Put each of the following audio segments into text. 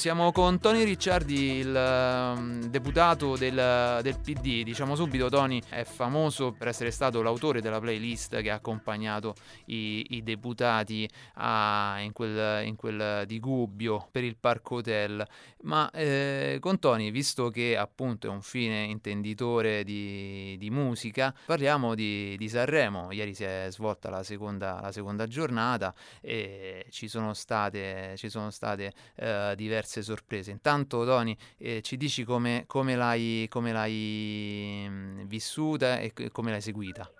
Siamo con Tony Ricciardi, il um, deputato del, del, PD. Diciamo subito, Tony è famoso per essere stato l'autore della playlist che ha accompagnato i, i deputati a, in, quel, in, quel, di Gubbio per il Parco Hotel. Ma eh, con Tony, visto che appunto è un fine intenditore di, di musica, parliamo di, di, Sanremo. Ieri si è svolta la seconda, la seconda giornata e ci sono state, ci sono state eh, diverse diverse sorprese. Intanto Tony eh, ci dici come, come, l'hai, come l'hai mh, vissuta e come l'hai seguita?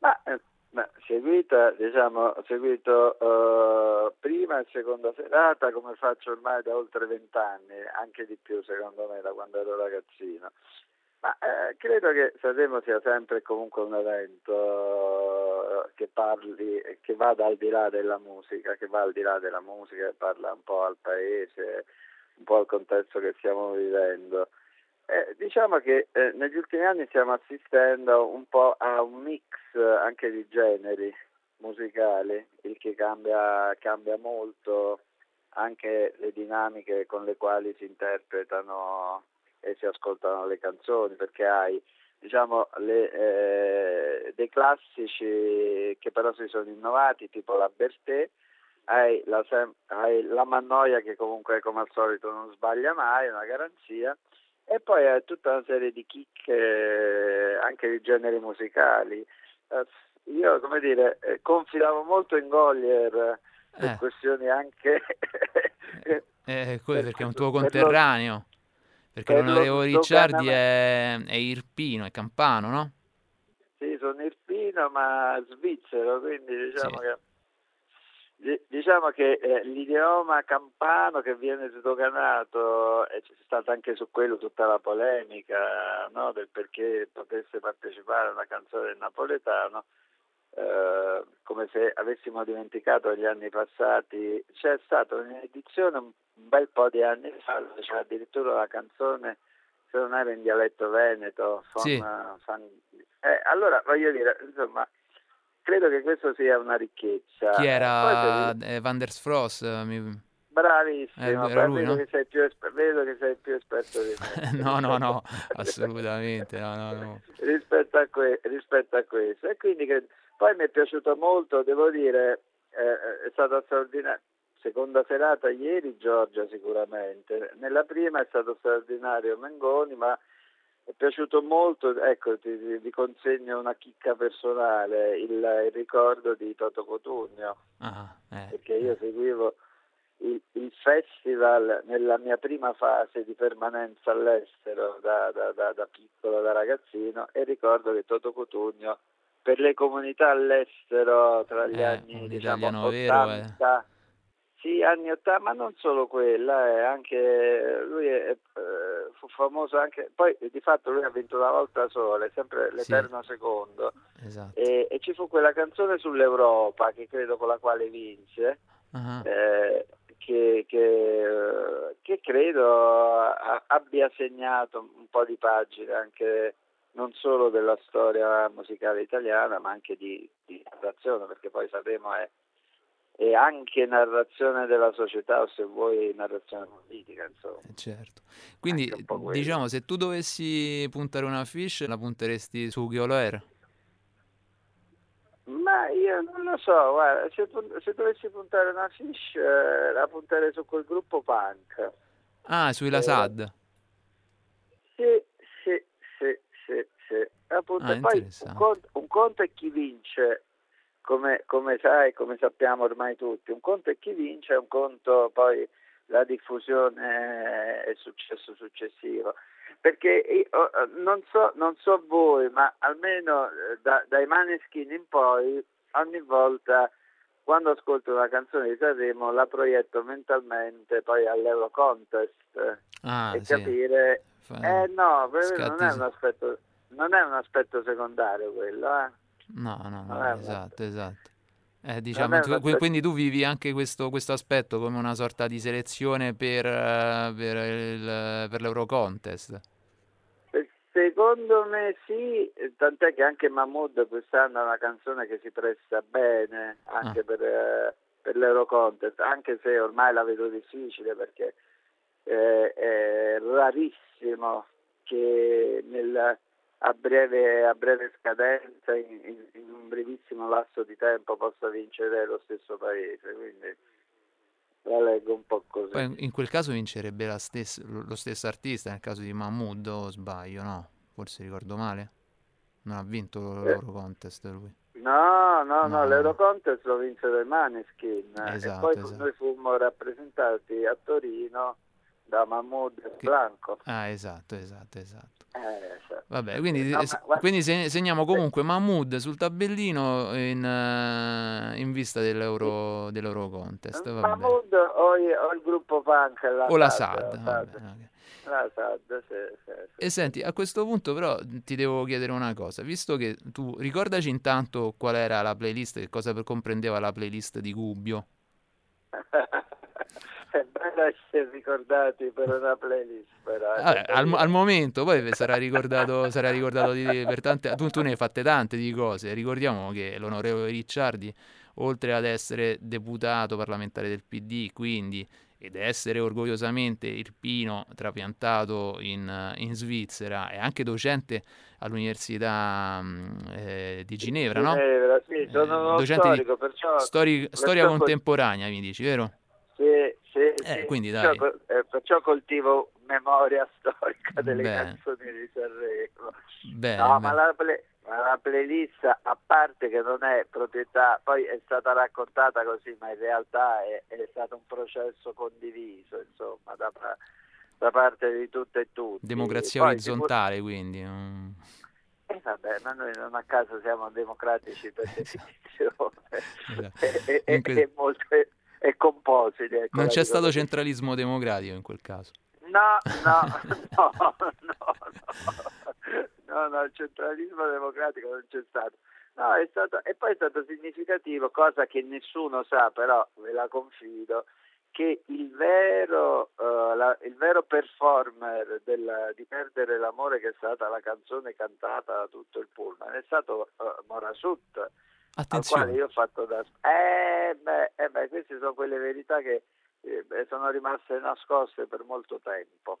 Ma, eh, ma seguita, diciamo, ho seguito uh, prima e seconda serata come faccio ormai da oltre vent'anni, anche di più secondo me da quando ero ragazzino. Ma eh, credo che Sanremo sia sempre comunque un evento eh, che parli, che vada al di là della musica, che va al di là della musica, che parla un po' al paese, un po' al contesto che stiamo vivendo. Eh, diciamo che eh, negli ultimi anni stiamo assistendo un po' a un mix anche di generi musicali, il che cambia, cambia molto anche le dinamiche con le quali si interpretano e si ascoltano le canzoni perché hai diciamo, le, eh, dei classici che però si sono innovati tipo la Bertè hai la, hai la Mannoia che comunque come al solito non sbaglia mai, una garanzia e poi hai tutta una serie di chicche anche di generi musicali eh, io come dire eh, confidavo molto in Golier per eh. questioni anche eh, eh perché è un tuo conterraneo perché per l'onorevole Ricciardi è, è Irpino, è Campano, no? Sì, sono Irpino ma svizzero, quindi diciamo sì. che diciamo che eh, l'idioma campano che viene sdoganato e c'è stata anche su quello tutta la polemica no, del perché potesse partecipare a una canzone del napoletano eh, come se avessimo dimenticato gli anni passati c'è stata un'edizione un bel po' di anni fa c'era addirittura la canzone se non era in dialetto veneto fan, sì. fan, eh, allora voglio dire insomma credo che questo sia una ricchezza chi era Poi, eh, Van der Sfros mi... Bravissimo, eh, vedo, no? che sei più esper- vedo che sei più esperto di me. no, no, no, assolutamente, no, no, no. rispetto, a que- rispetto, a questo. E quindi che... poi mi è piaciuto molto, devo dire, eh, è stata straordinaria seconda serata ieri Giorgia sicuramente, nella prima è stato straordinario Mengoni, ma è piaciuto molto, ecco ti, vi consegno una chicca personale, il, il ricordo di Toto Cotugno, ah, eh, perché io seguivo il, il, festival nella mia prima fase di permanenza all'estero da, da, da, da piccolo, da ragazzino e ricordo che Toto Cotugno per le comunità all'estero tra gli eh, anni diciamo, 80 vero, eh sì, anni 80, ma non solo quella, eh, anche lui è, fu famoso anche, poi di fatto lui ha vinto una volta sola, è sempre l'eterno sì. secondo, esatto. e, e, ci fu quella canzone sull'Europa che credo con la quale vinse, uh-huh. che, che, che, credo abbia segnato un po' di pagine anche non solo della storia musicale italiana, ma anche di, di narrazione, perché poi Sanremo è e anche narrazione della società o se vuoi narrazione politica insomma. Eh certo. Quindi diciamo se tu dovessi puntare una fish la punteresti su Ghiolo ma io non lo so guarda, se, se dovessi puntare una fish eh, la punterei su quel gruppo punk. Ah sui La Sad. eh, sì sì sì sì, sì. Appunto, ah, poi un conto, un conto è chi vince come, come sai, come sappiamo ormai tutti, un conto è chi vince, un conto poi la diffusione e il successo successivo. Perché io, non, so, non so voi, ma almeno eh, da, dai Maneskin in poi, ogni volta quando ascolto una canzone di Sanremo la proietto mentalmente poi all'Euro Contest ah, e sì. capire... Eh no, non è, aspetto, non è un aspetto secondario quello, eh. No, no, no, esatto, esatto. Eh, diciamo, tu, quindi tu vivi anche questo, questo, aspetto come una sorta di selezione per, uh, per, il, per l'Eurocontest? Secondo me sì, tant'è che anche Mahmood quest'anno ha una canzone che si presta bene anche ah. per, per l'Eurocontest, anche se ormai la vedo difficile perché eh, è rarissimo che nel, a, breve, a, breve, scadenza, in, in, un brevissimo lasso di tempo, possa vincere lo stesso paese. Quindi la leggo un po' così. Poi in quel caso vincerebbe stessa, lo stesso artista, nel caso di Mahmood o sbaglio, no? Forse ricordo male? Non ha vinto eh. l'Eurocontest lui. No, no, no, no, l'Eurocontest lo vinse dai Maneskin esatto, e poi esatto. noi fummo rappresentati a Torino da Mahmoud e Blanco. Ah, esatto, esatto, esatto. Eh, esatto. Vabbè, quindi, no, ma, quindi segniamo comunque Mahmoud sul tabellino in, uh, in vista dell'Euro, dell'Euro Contest. Mahmoud o, o, il gruppo punk la o la SAD. La SAD. Okay. La SAD sì, sì, sì. E senti, a questo punto però ti devo chiedere una cosa, visto che tu ricordaci intanto qual era la playlist, che cosa comprendeva la playlist di Gubbio. è bello essere ricordati per una playlist. Però, eh, Vabbè, al, al, momento, poi sarà ricordato, sarà ricordato di, per tante. Tu, tu ne hai fatte tante di cose. Ricordiamo che l'onorevole Ricciardi, oltre ad essere deputato parlamentare del PD, quindi ed essere orgogliosamente irpino trapiantato in, in Svizzera e anche docente all'università eh, di Ginevra, no? Ginevra, sì, sono eh, docente storico, di perciò stori- storia contemporanea, mi dici, vero? Sì, eh, sì. Quindi, dai. Perciò, eh, perciò, coltivo memoria storica delle bene. canzoni di Sanremo. Bene, no, ma la, ma la, playlist, a parte che non è proprietà, poi è stata raccontata così, ma in realtà è, è stato un processo condiviso, insomma, da, da, parte di tutte e tutti. Democrazia poi, orizzontale, sicur- quindi. Um... Eh vabbè, ma noi non a caso siamo democratici per definizione. esatto. e, e, que- e molto e compositi. Ecco, non c'è stato centralismo democratico in quel caso. No, no, no, no, no, no, no, il centralismo democratico non c'è stato. No, è stato, e poi è stato significativo, cosa che nessuno sa, però ve la confido, che il vero, uh, la, il vero performer del, di Perdere l'amore, che è stata la canzone cantata da tutto il pullman, è stato uh, Morasut Attenzione. al quale io ho fatto da... Eh beh, eh beh, queste sono quelle verità che eh, sono rimaste nascoste per molto tempo.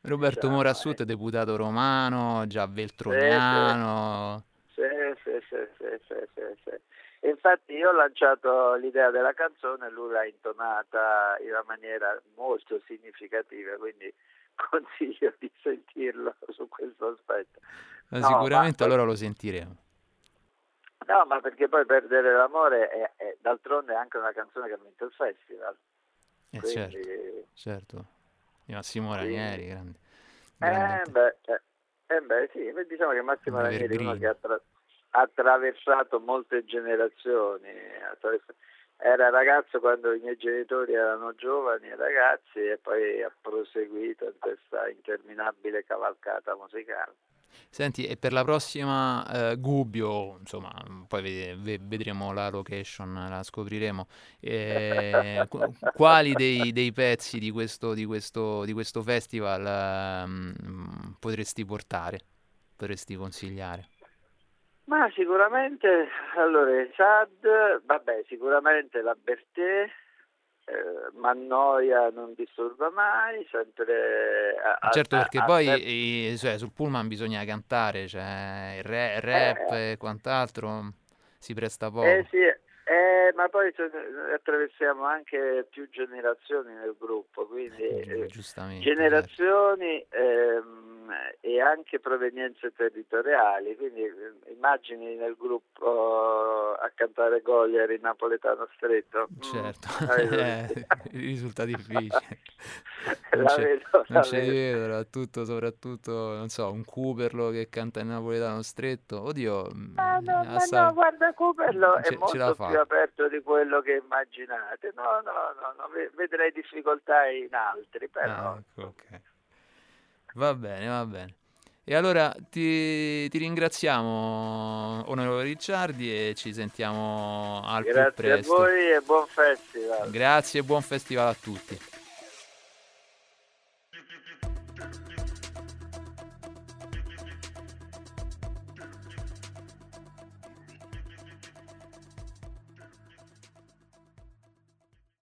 Roberto diciamo, Morassut, eh. deputato romano, già veltroniano. Sì, sì, sì, sì, sì, sì, sì. Infatti io ho lanciato l'idea della canzone lui l'ha intonata in una maniera molto significativa, quindi consiglio di sentirlo su questo aspetto. No, sicuramente ma... allora lo sentiremo. No, ma perché poi Perdere l'amore è, è d'altronde anche una canzone che ha vinto il festival. Eh Quindi... certo, certo. Di Massimo Ranieri, grande. grande eh, beh, eh, eh, beh, sì, diciamo che Massimo Ranieri è uno che ha, tra- ha attraversato molte generazioni. Attraverso- era ragazzo quando i miei genitori erano giovani e ragazzi e poi ha proseguito in questa interminabile cavalcata musicale. Senti, e per la prossima eh, Gubbio, insomma, poi ved- vedremo la location, la scopriremo. Eh, quali dei, dei, pezzi di questo, di questo, di questo festival eh, potresti portare, potresti consigliare? Ma sicuramente, allora, Sad, vabbè, sicuramente la Bertè, eh, Mannoia non disturba mai, sempre... A, certo, perché a, poi a, i, cioè, sul pullman bisogna cantare, cioè il, re, il rap eh, e quant'altro si presta poco. Eh sì, eh, ma poi cioè, attraversiamo anche più generazioni nel gruppo, quindi eh, generazioni ehm, e anche provenienze territoriali, quindi eh, immagini nel gruppo a cantare Goliar in napoletano stretto. Certo, mm, eh, risulta difficile. non c'è, vedo, non c'è vedo, tutto, soprattutto, non so, un Cooperlo che canta in napoletano stretto, oddio... Ah, no, ma no, guarda, Cooperlo è molto più aperto di quello che immaginate, no, no, no, no vedrei difficoltà in altri, però... Ah, ecco, okay. Va bene, va bene. E allora ti, ti ringraziamo, onorevole Ricciardi, e ci sentiamo al Grazie più presto. Grazie a voi e buon festival. Grazie e buon festival a tutti.